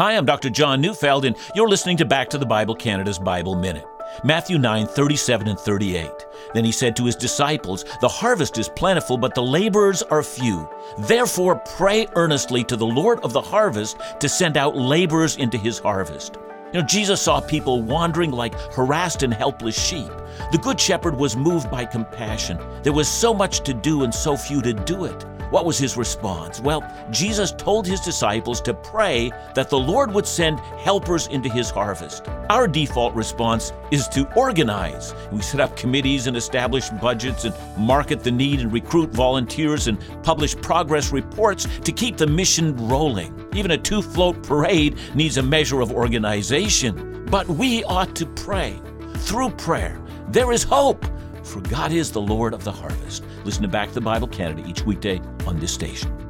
Hi, I'm Dr. John Neufeld, and you're listening to Back to the Bible Canada's Bible Minute. Matthew 9, 37 and 38. Then he said to his disciples, The harvest is plentiful, but the laborers are few. Therefore, pray earnestly to the Lord of the harvest to send out laborers into his harvest. You know, Jesus saw people wandering like harassed and helpless sheep. The Good Shepherd was moved by compassion. There was so much to do and so few to do it. What was his response? Well, Jesus told his disciples to pray that the Lord would send helpers into his harvest. Our default response is to organize. We set up committees and establish budgets and market the need and recruit volunteers and publish progress reports to keep the mission rolling. Even a two float parade needs a measure of organization. But we ought to pray. Through prayer, there is hope for God is the Lord of the harvest. Listen to Back to the Bible Canada each weekday on this station.